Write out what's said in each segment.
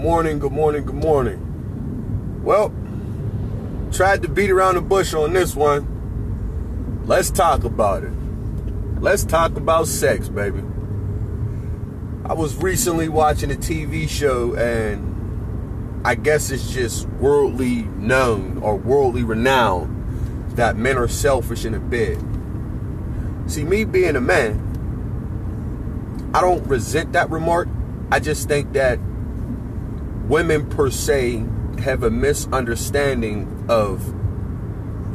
Morning, good morning, good morning. Well, tried to beat around the bush on this one. Let's talk about it. Let's talk about sex, baby. I was recently watching a TV show, and I guess it's just worldly known or worldly renowned that men are selfish in a bed. See, me being a man, I don't resent that remark. I just think that women per se have a misunderstanding of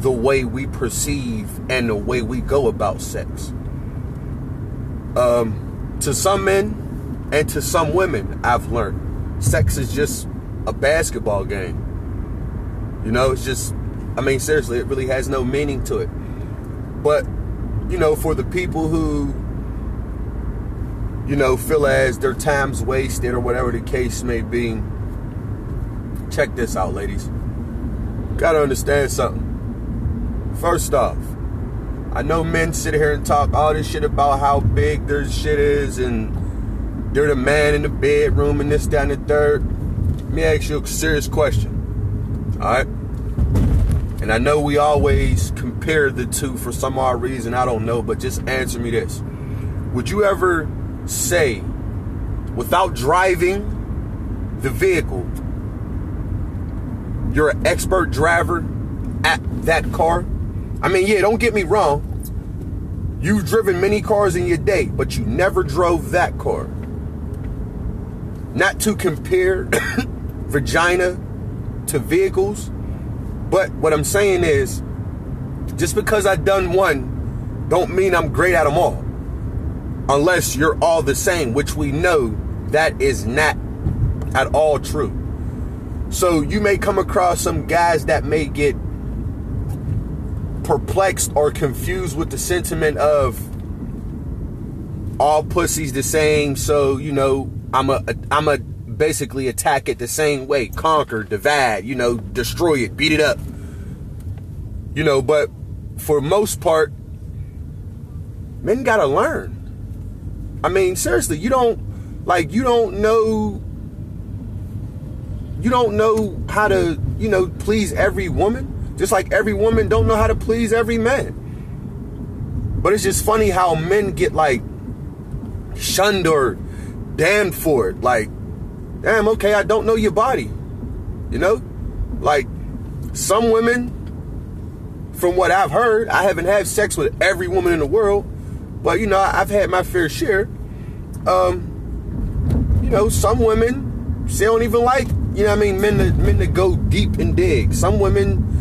the way we perceive and the way we go about sex. Um, to some men and to some women, I've learned sex is just a basketball game. You know, it's just, I mean, seriously, it really has no meaning to it. But, you know, for the people who, you know, feel as their time's wasted or whatever the case may be, check this out, ladies. Gotta understand something. First off, I know men sit here and talk all this shit about how big their shit is and they're the man in the bedroom and this, down the third. Let me ask you a serious question. Alright? And I know we always compare the two for some odd reason, I don't know, but just answer me this. Would you ever say, without driving the vehicle, you're an expert driver at that car? I mean, yeah, don't get me wrong. You've driven many cars in your day, but you never drove that car. Not to compare vagina to vehicles, but what I'm saying is just because I've done one don't mean I'm great at them all. Unless you're all the same, which we know that is not at all true. So you may come across some guys that may get perplexed or confused with the sentiment of all pussies the same, so you know I'm a I'm a basically attack it the same way, conquer, divide, you know, destroy it, beat it up. You know, but for most part, men gotta learn. I mean, seriously, you don't like you don't know you don't know how to, you know, please every woman. Just like every woman don't know how to please every man. But it's just funny how men get like shunned or damned for it. Like, damn, okay, I don't know your body. You know? Like, some women, from what I've heard, I haven't had sex with every woman in the world, but you know, I've had my fair share. Um, you know, some women they don't even like, you know what I mean, men to men to go deep and dig. Some women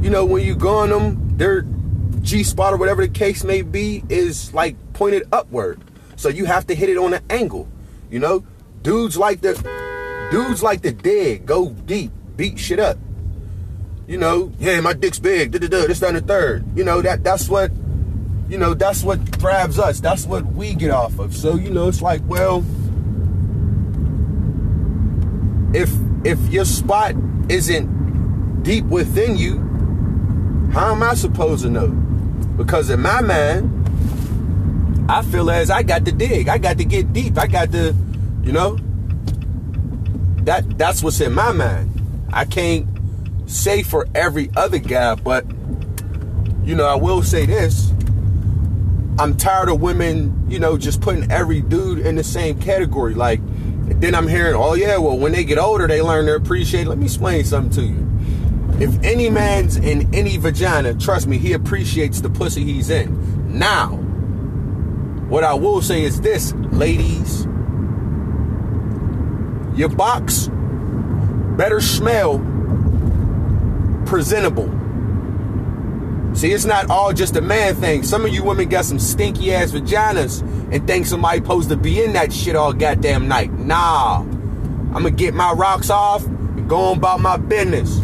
you know, when you go on them, their G spot or whatever the case may be is like pointed upward. So you have to hit it on an angle. You know, dudes like the dudes like the dig, go deep, beat shit up. You know, yeah, my dick's big, da da da, this, that, and the third. You know, that that's what you know, that's what grabs us. That's what we get off of. So, you know, it's like, well, if if your spot isn't deep within you, how am I supposed to know? Because in my mind, I feel as I got to dig. I got to get deep. I got to, you know, that that's what's in my mind. I can't say for every other guy, but you know, I will say this. I'm tired of women, you know, just putting every dude in the same category. Like, then I'm hearing, oh yeah, well, when they get older, they learn to appreciate. Let me explain something to you. If any man's in any vagina, trust me, he appreciates the pussy he's in. Now, what I will say is this, ladies. Your box better smell presentable. See, it's not all just a man thing. Some of you women got some stinky ass vaginas and think somebody supposed to be in that shit all goddamn night. Nah. I'm gonna get my rocks off and go on about my business.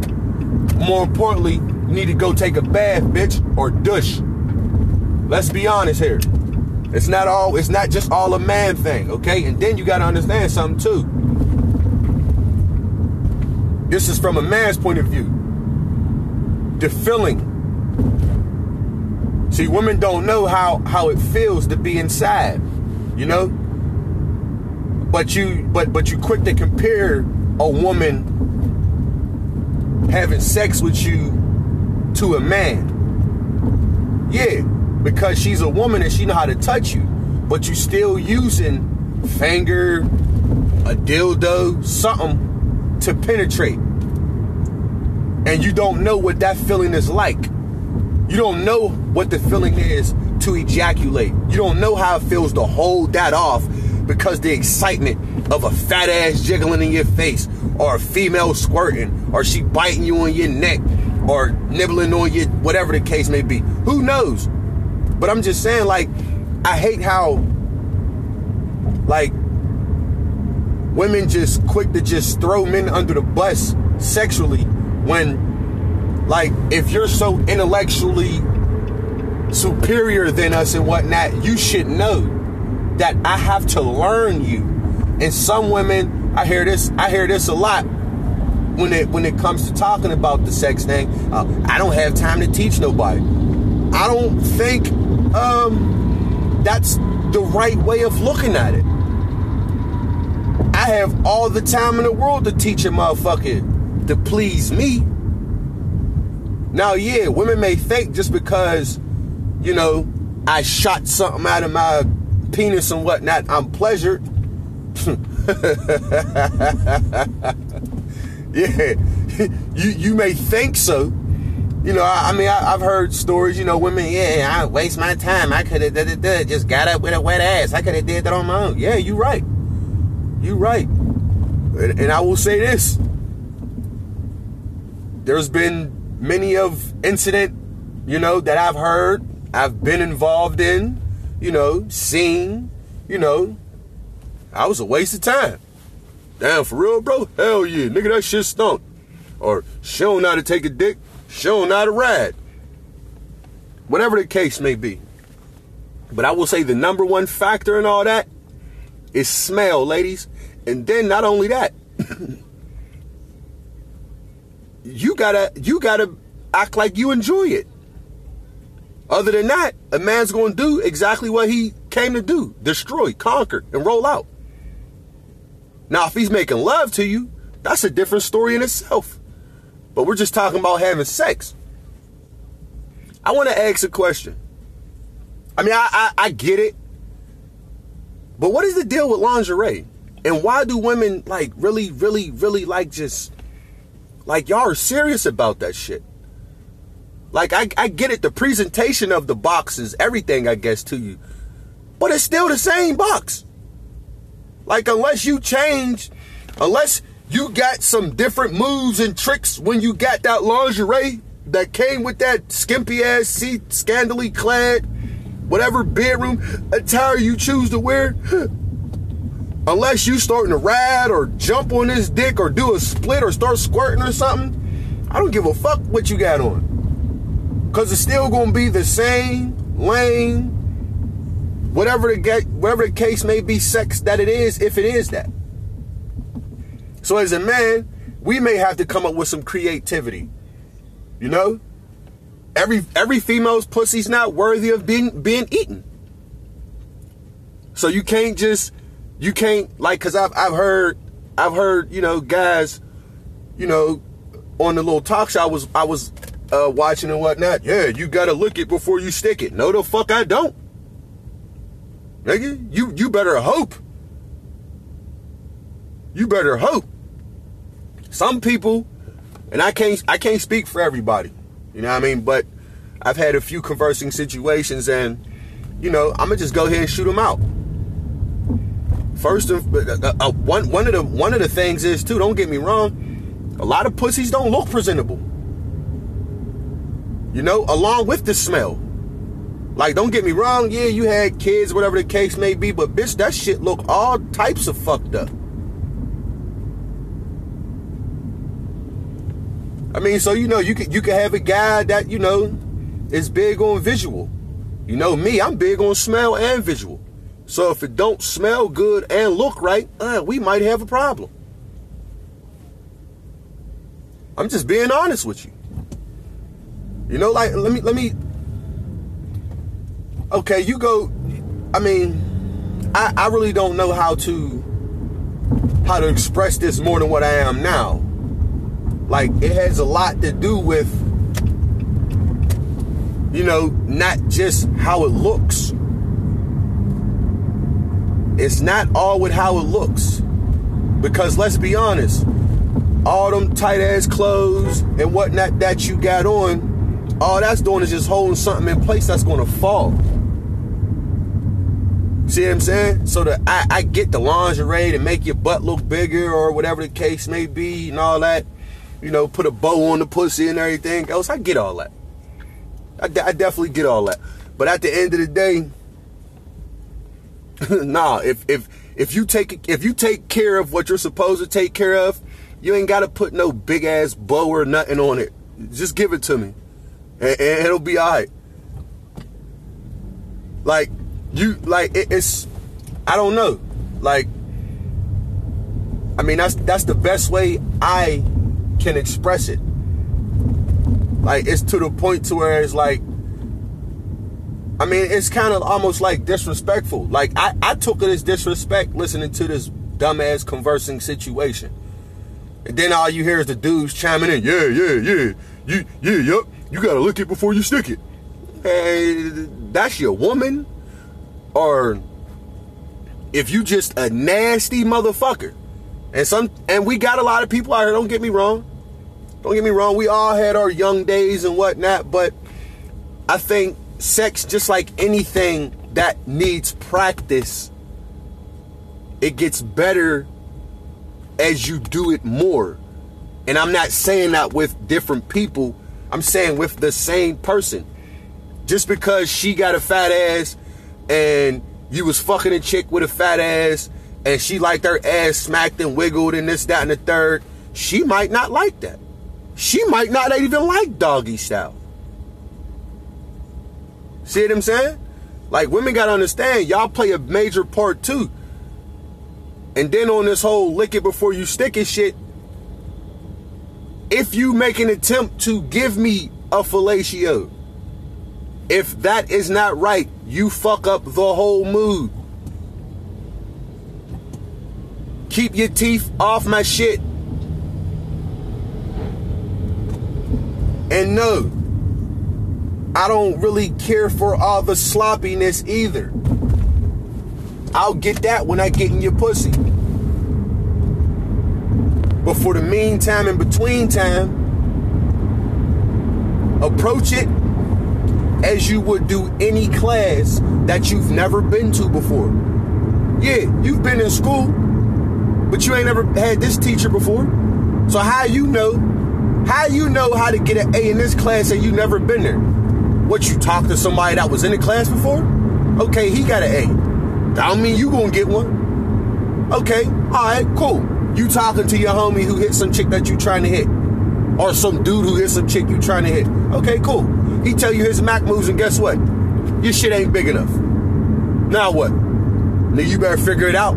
More importantly, you need to go take a bath, bitch, or douche. Let's be honest here. It's not all it's not just all a man thing, okay? And then you gotta understand something too. This is from a man's point of view. The feeling. See, women don't know how how it feels to be inside, you know? But you but but you quick to compare a woman having sex with you to a man. Yeah, because she's a woman and she know how to touch you, but you still using finger, a dildo, something to penetrate. And you don't know what that feeling is like. You don't know what the feeling is to ejaculate. You don't know how it feels to hold that off because the excitement of a fat ass jiggling in your face or a female squirting or she biting you on your neck or nibbling on you, whatever the case may be. Who knows? But I'm just saying, like, I hate how, like, women just quick to just throw men under the bus sexually when, like, if you're so intellectually superior than us and whatnot, you should know that I have to learn you. And some women, I hear this, I hear this a lot when it when it comes to talking about the sex thing. Uh, I don't have time to teach nobody. I don't think um, that's the right way of looking at it. I have all the time in the world to teach a motherfucker to please me. Now, yeah, women may think just because, you know, I shot something out of my penis and whatnot, I'm pleasured. yeah, you you may think so, you know, I, I mean, I, have heard stories. You know, women, yeah, I waste my time. I could have just got up with a wet ass. I could have did that on my own. Yeah, you're right. You're right. And, and I will say this: there's been many of incident, you know, that I've heard, I've been involved in, you know, seen, you know, I was a waste of time. Damn, for real, bro? Hell yeah, nigga, that shit stunk. Or she how to take a dick Show how to ride. Whatever the case may be. But I will say the number one factor in all that is smell, ladies. And then not only that, you gotta you gotta act like you enjoy it. Other than that, a man's gonna do exactly what he came to do: destroy, conquer, and roll out. Now, if he's making love to you, that's a different story in itself. But we're just talking about having sex. I want to ask a question. I mean, I, I, I get it. But what is the deal with lingerie? And why do women like really, really, really like just like y'all are serious about that shit? Like I, I get it, the presentation of the boxes, everything I guess to you. But it's still the same box. Like unless you change, unless you got some different moves and tricks when you got that lingerie that came with that skimpy ass seat, scandally clad, whatever bedroom attire you choose to wear. Unless you starting to ride or jump on this dick or do a split or start squirting or something, I don't give a fuck what you got on. Cause it's still gonna be the same lame, whatever the whatever the case may be, sex that it is, if it is that. So as a man, we may have to come up with some creativity. You know? Every every female's pussy's not worthy of being being eaten. So you can't just you can't like cuz I've I've heard I've heard, you know, guys, you know, on the little talk show I was I was uh, watching and whatnot. Yeah, you gotta look it before you stick it. No, the fuck I don't. Nigga, you you better hope. You better hope some people, and I can't I can't speak for everybody, you know what I mean? But I've had a few conversing situations, and you know I'm gonna just go ahead and shoot them out. First, uh, uh, uh, one one of the one of the things is too. Don't get me wrong, a lot of pussies don't look presentable. You know, along with the smell. Like, don't get me wrong, yeah, you had kids, whatever the case may be, but bitch, that shit look all types of fucked up. I mean, so you know, you could you could have a guy that you know is big on visual. You know me, I'm big on smell and visual. So if it don't smell good and look right, uh, we might have a problem. I'm just being honest with you. You know, like let me let me. Okay, you go. I mean, I I really don't know how to how to express this more than what I am now. Like it has a lot to do with you know not just how it looks. It's not all with how it looks. Because let's be honest, all them tight ass clothes and whatnot that you got on, all that's doing is just holding something in place that's gonna fall. See what I'm saying? So that I, I get the lingerie to make your butt look bigger or whatever the case may be and all that. You know, put a bow on the pussy and everything else. I get all that. I, I definitely get all that. But at the end of the day, nah, if if if you take if you take care of what you're supposed to take care of, you ain't gotta put no big ass bow or nothing on it. Just give it to me. And, and it'll be alright. Like, you like it, it's I don't know. Like I mean that's that's the best way I can express it. Like it's to the point to where it's like I mean, it's kind of almost like disrespectful. Like I, I took it as disrespect listening to this dumbass conversing situation. And then all you hear is the dudes chiming in, yeah, yeah, yeah, you, yeah, yep, you gotta lick it before you stick it. Hey, that's your woman, or if you just a nasty motherfucker. And some, and we got a lot of people out here. Don't get me wrong. Don't get me wrong. We all had our young days and whatnot, but I think sex, just like anything that needs practice, it gets better as you do it more. And I'm not saying that with different people, I'm saying with the same person. Just because she got a fat ass and you was fucking a chick with a fat ass and she liked her ass smacked and wiggled and this, that, and the third, she might not like that. She might not even like doggy style. See what I'm saying? Like women gotta understand, y'all play a major part too. And then on this whole lick it before you stick it shit, if you make an attempt to give me a fellatio, if that is not right, you fuck up the whole mood. Keep your teeth off my shit. And no, I don't really care for all the sloppiness either. I'll get that when I get in your pussy. But for the meantime and between time, approach it as you would do any class that you've never been to before. Yeah, you've been in school, but you ain't never had this teacher before. So how you know? How you know how to get an A in this class and you never been there? What you talked to somebody that was in the class before? Okay, he got an A. I don't mean you gonna get one. Okay, alright, cool. You talking to your homie who hit some chick that you trying to hit. Or some dude who hit some chick you trying to hit. Okay, cool. He tell you his Mac moves and guess what? Your shit ain't big enough. Now what? Now you better figure it out.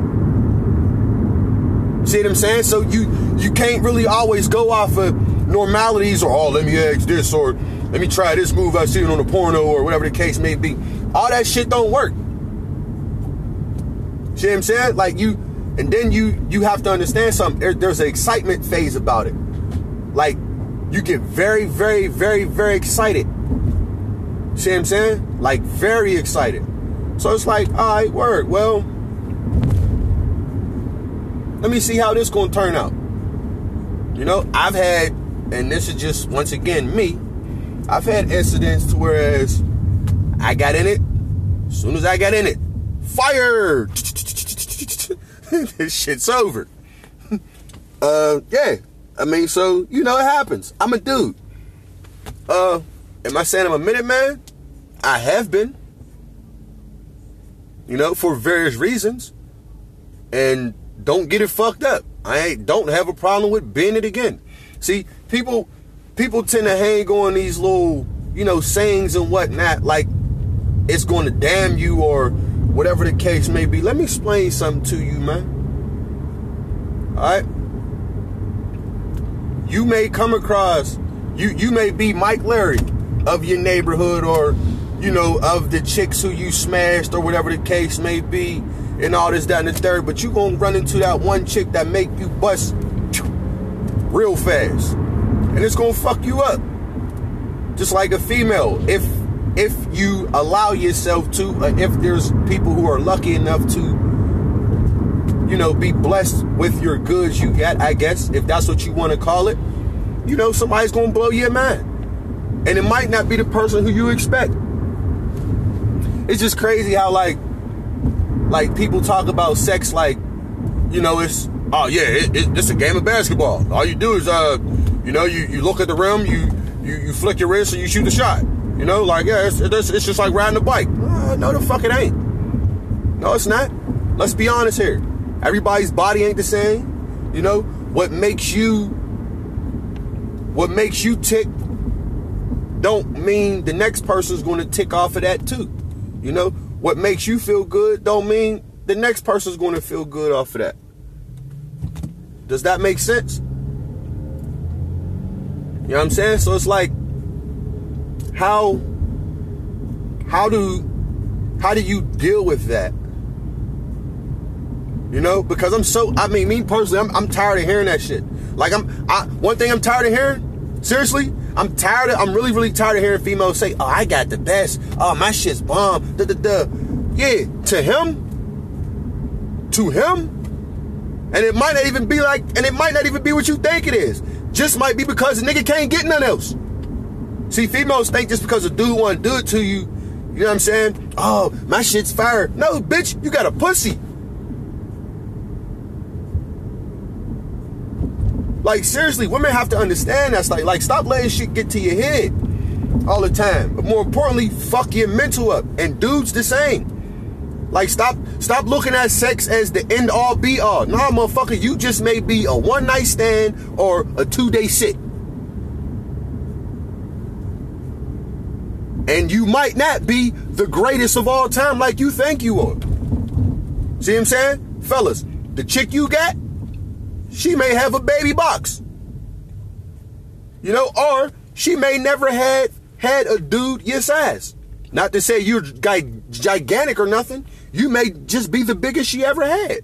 See what I'm saying? So you you can't really always go off of normalities or oh let me ask this or let me try this move I've seen on the porno or whatever the case may be. All that shit don't work. See what I'm saying? Like you, and then you you have to understand something. There, there's an excitement phase about it. Like you get very, very, very, very excited. See what I'm saying? Like very excited. So it's like, all right, word. Well, let me see how this gonna turn out. You know, I've had, and this is just once again me. I've had incidents to whereas I got in it. As soon as I got in it, fire! this shit's over. uh, yeah. I mean, so you know it happens. I'm a dude. Uh, am I saying I'm a minute man? I have been. you know, for various reasons. And don't get it fucked up. I ain't don't have a problem with being it again. See, people people tend to hang on these little, you know, sayings and whatnot, like it's going to damn you or whatever the case may be. Let me explain something to you, man. All right. You may come across, you you may be Mike Lowrey of your neighborhood or, you know, of the chicks who you smashed or whatever the case may be, and all this, that, and the third. But you gonna run into that one chick that make you bust real fast and it's gonna fuck you up. Just like a female, if if you allow yourself to, uh, if there's people who are lucky enough to, you know, be blessed with your goods you get, I guess, if that's what you want to call it, you know, somebody's gonna blow your mind, and it might not be the person who you expect. It's just crazy how like, like people talk about sex like, you know, it's oh yeah, it, it, it's a game of basketball. All you do is uh you know, you, you look at the rim, you, you you flick your wrist and you shoot the shot. You know, like yeah, it's, it's, it's just like riding a bike. Uh, no, the fuck it ain't. No, it's not. Let's be honest here. Everybody's body ain't the same. You know what makes you what makes you tick don't mean the next person's going to tick off of that too. You know what makes you feel good don't mean the next person's going to feel good off of that. Does that make sense? You know what I'm saying? So it's like how how do how do you deal with that? You know, because I'm so I mean me personally, I'm, I'm tired of hearing that shit. Like I'm I, one thing I'm tired of hearing, seriously, I'm tired of I'm really, really tired of hearing females say, Oh, I got the best. Oh, my shit's bomb. Da da da. Yeah, to him, to him, and it might not even be like, and it might not even be what you think it is. Just might be because the nigga can't get none else. See, females think just because a dude want to do it to you, you know what I'm saying? Oh, my shit's fire. No, bitch, you got a pussy. Like seriously, women have to understand that's like like stop letting shit get to your head all the time. But more importantly, fuck your mental up. And dudes the same. Like stop stop looking at sex as the end all be all. Nah, motherfucker, you just may be a one night stand or a two day sit. And you might not be the greatest of all time like you think you are. See what I'm saying? Fellas, the chick you got, she may have a baby box. You know, or she may never had had a dude your size. Not to say you're gigantic or nothing. You may just be the biggest she ever had.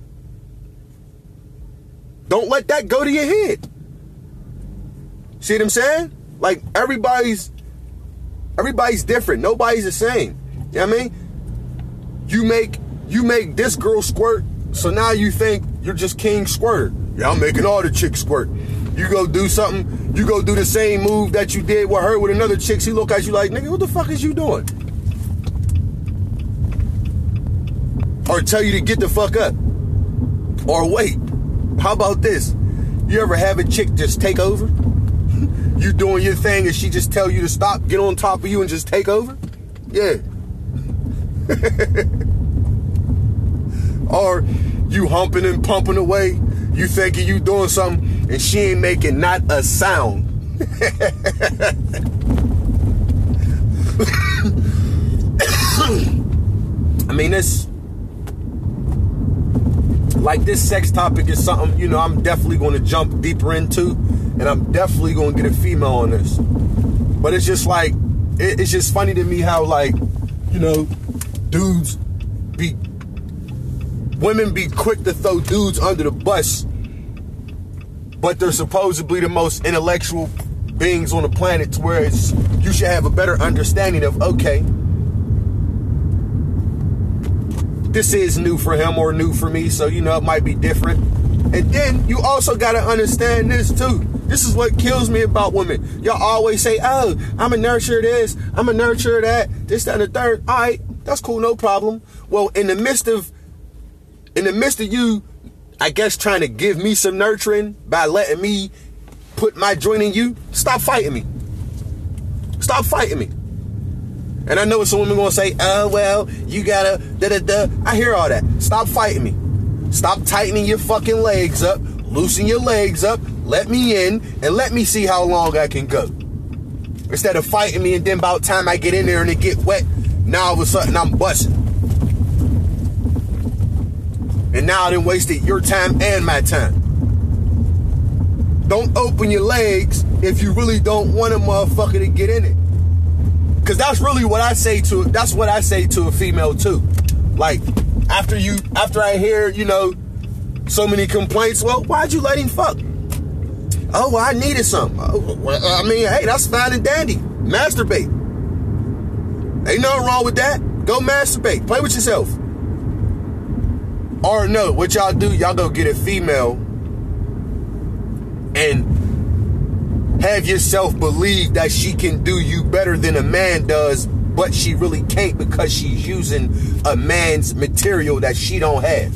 Don't let that go to your head. See what I'm saying? Like everybody's everybody's different. Nobody's the same. You know what I mean? You make you make this girl squirt, so now you think you're just king squirter. Yeah, I'm making all the chicks squirt. You go do something, you go do the same move that you did with her with another chick. She look at you like, nigga, what the fuck is you doing? Or tell you to get the fuck up. Or wait, how about this? You ever have a chick just take over? you doing your thing and she just tell you to stop, get on top of you and just take over? Yeah. or you humping and pumping away, you thinking you doing something and she ain't making not a sound. I mean, this like this sex topic is something, you know, I'm definitely going to jump deeper into, and I'm definitely going to get a female on this. But it's just like, it, it's just funny to me how, like, you know, dudes be, women be quick to throw dudes under the bus, but they're supposedly the most intellectual beings on the planet to where you should have a better understanding of, okay, this is new for him or new for me, so you know it might be different. And then you also got to understand this too. This is what kills me about women. Y'all always say, oh, I'm a nurturer this, I'm a nurturer that, this, that, and the third. All right, that's cool, no problem. Well, in the midst of, in the midst of you, I guess trying to give me some nurturing by letting me put my joint in you, stop fighting me. Stop fighting me. And I know some women gonna say, oh well, you gotta da da da. I hear all that. Stop fighting me. Stop tightening your fucking legs up. Loosen your legs up. Let me in and let me see how long I can go. Instead of fighting me and then about time I get in there and it get wet, now all of a sudden I'm busting. And now I done wasted your time and my time. Don't open your legs if you really don't want a motherfucker to get in it. Cause that's really what I say to that's what I say to a female too. Like after you after I hear, you know, so many complaints, well, why'd you let him fuck? Oh, well, I needed something. Oh, I mean, hey, that's fine and dandy. Masturbate. Ain't nothing wrong with that. Go masturbate. Play with yourself. Or no, what y'all do, y'all go get a female and have yourself believe that she can do you better than a man does, but she really can't because she's using a man's material that she don't have.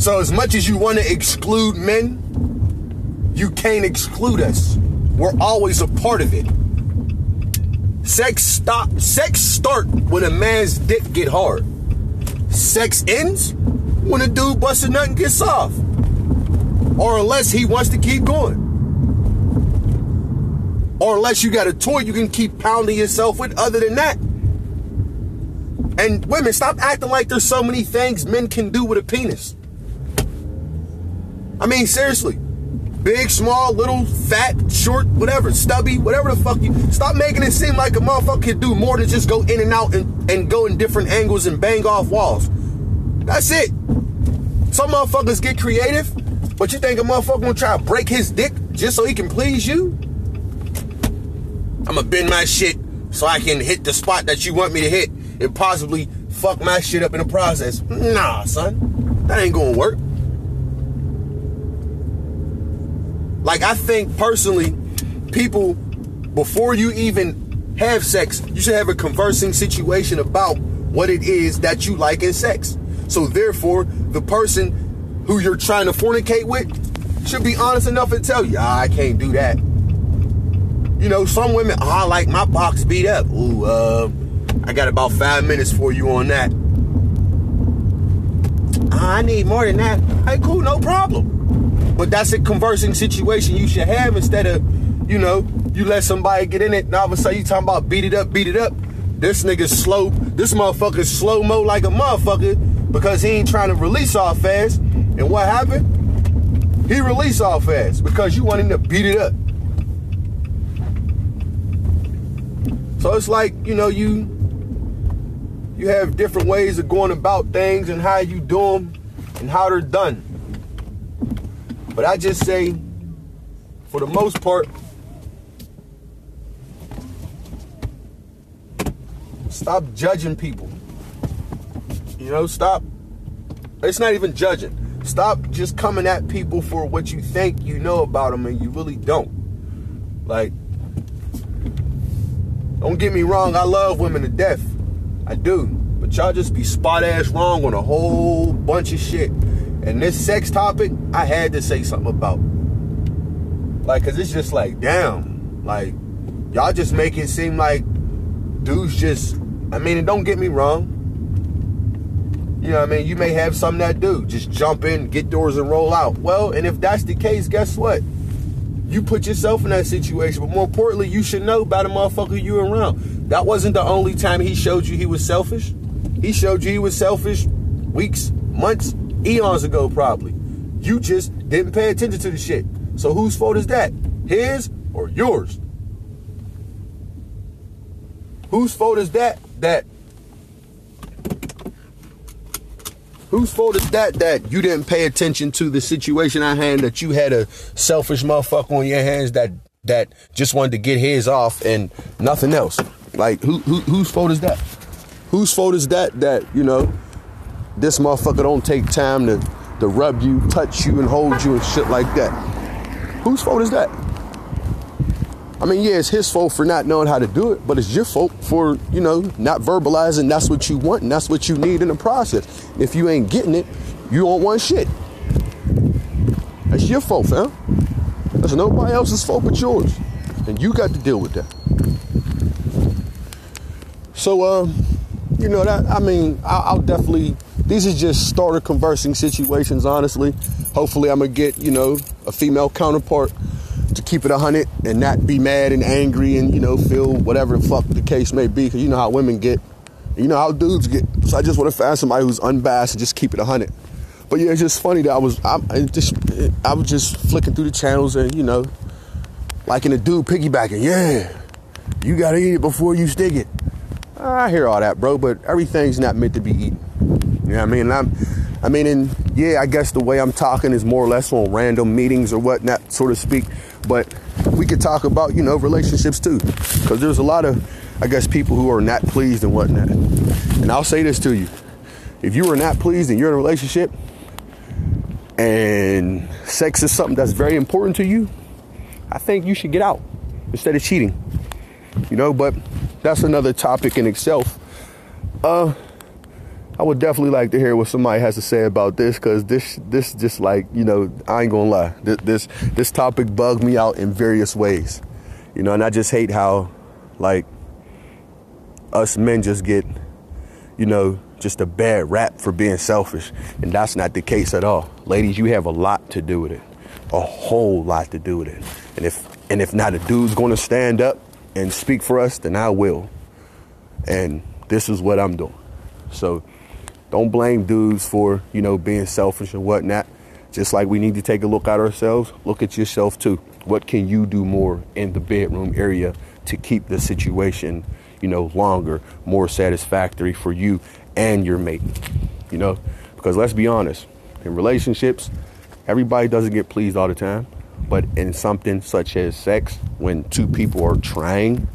So as much as you want to exclude men, you can't exclude us. We're always a part of it. Sex stop sex start when a man's dick get hard. Sex ends when a dude busts a nut and gets off or unless he wants to keep going. Or unless you got a toy you can keep pounding yourself with, other than that. And women, stop acting like there's so many things men can do with a penis. I mean, seriously. Big, small, little, fat, short, whatever, stubby, whatever the fuck you. Stop making it seem like a motherfucker can do more than just go in and out and, and go in different angles and bang off walls. That's it. Some motherfuckers get creative but you think a motherfucker gonna try to break his dick just so he can please you? I'ma bend my shit so I can hit the spot that you want me to hit and possibly fuck my shit up in the process. Nah, son. That ain't gonna work. Like, I think personally, people, before you even have sex, you should have a conversing situation about what it is that you like in sex. So, therefore, the person who you're trying to fornicate with should be honest enough and tell you, ah, I can't do that. You know, some women, I like my box beat up. Ooh, uh, I got about five minutes for you on that. Ah, I need more than that. Hey, cool, no problem. But that's a conversing situation you should have instead of, you know, you let somebody get in it and all of a sudden you talking about beat it up, beat it up. This nigga slow. This motherfucker slow mo like a motherfucker because he ain't trying to release off fast. And what happened? He released all fast because you want him to beat it up. So it's like, you know, you you have different ways of going about things and how you do them and how they're done. But I just say, for the most part, stop judging people. You know, stop. It's not even judging. Stop just coming at people for what you think you know about them and you really don't. Like, don't get me wrong, I love women to death. I do. But y'all just be spot ass wrong on a whole bunch of shit. And this sex topic, I had to say something about. Like, cause it's just like, damn. Like, y'all just make it seem like dudes just I mean, and don't get me wrong. You know what I mean? You may have some that do. Just jump in, get doors, and roll out. Well, and if that's the case, guess what? You put yourself in that situation. But more importantly, you should know about the motherfucker you around. That wasn't the only time he showed you he was selfish. He showed you he was selfish weeks, months, eons ago, probably. You just didn't pay attention to the shit. So whose fault is that? His or yours? Whose fault is that? That Whose fault is that that you didn't pay attention to the situation I had that you had a selfish motherfucker on your hands that that just wanted to get his off and nothing else? Like who, who whose fault is that? Whose fault is that that, you know, this motherfucker don't take time to to rub you, touch you and hold you and shit like that? Whose fault is that? I mean, yeah, it's his fault for not knowing how to do it, but it's your fault for, you know, not verbalizing that's what you want and that's what you need in the process. If you ain't getting it, you don't want shit. That's your fault, fam. That's nobody else's fault but yours. And you got to deal with that. So, uh, you know that I mean, I'll, I'll definitely. These are just starter conversing situations. Honestly, hopefully, I'm gonna get you know a female counterpart to keep it a hundred and not be mad and angry and you know feel whatever the fuck the case may be. Because you know how women get, you know how dudes get. So I just want to find somebody who's unbiased and just keep it a hundred. But yeah, it's just funny that I was I, just I was just flicking through the channels and you know, like in a dude piggybacking. Yeah, you gotta eat it before you stick it. I hear all that, bro, but everything's not meant to be eaten. You know what I mean? I'm, I mean, and yeah, I guess the way I'm talking is more or less on random meetings or whatnot, so to speak. But we could talk about, you know, relationships too, because there's a lot of, I guess, people who are not pleased and whatnot. And I'll say this to you: if you are not pleased and you're in a relationship, and sex is something that's very important to you, I think you should get out instead of cheating. You know, but that's another topic in itself. Uh, I would definitely like to hear what somebody has to say about this because this this just like you know I ain't gonna lie this, this this topic bugged me out in various ways, you know, and I just hate how like us men just get you know just a bad rap for being selfish, and that's not the case at all. Ladies, you have a lot to do with it, a whole lot to do with it, and if and if not a dude's gonna stand up and speak for us, then I will. And this is what I'm doing. So don't blame dudes for, you know, being selfish and whatnot. Just like we need to take a look at ourselves, look at yourself too. What can you do more in the bedroom area to keep the situation, you know, longer, more satisfactory for you and your mate? You know, because let's be honest, in relationships, everybody doesn't get pleased all the time. But in something such as sex, when two people are trying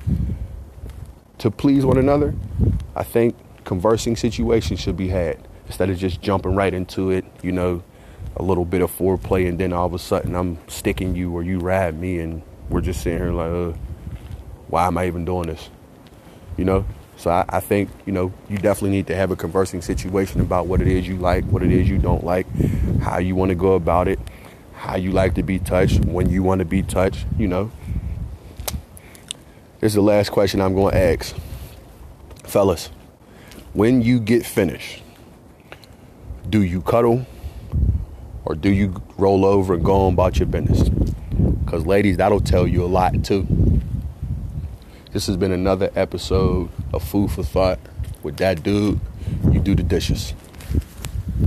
to please one another, I think conversing situation should be had instead of just jumping right into it, you know, a little bit of foreplay and then all of a sudden I'm sticking you or you ride me and we're just sitting here like, uh, why am I even doing this? You know? So I, I, think, you know, you definitely need to have a conversing situation about what it is you like, what it is you don't like, how you want to go about it, how you like to be touched, when you want to be touched, you know. This is the last question I'm going to ask. Fellas, when you get finished, do you cuddle or do you roll over and go on about your business? Because, ladies, that'll tell you a lot too. This has been another episode of Food for Thought with that dude. You do the dishes.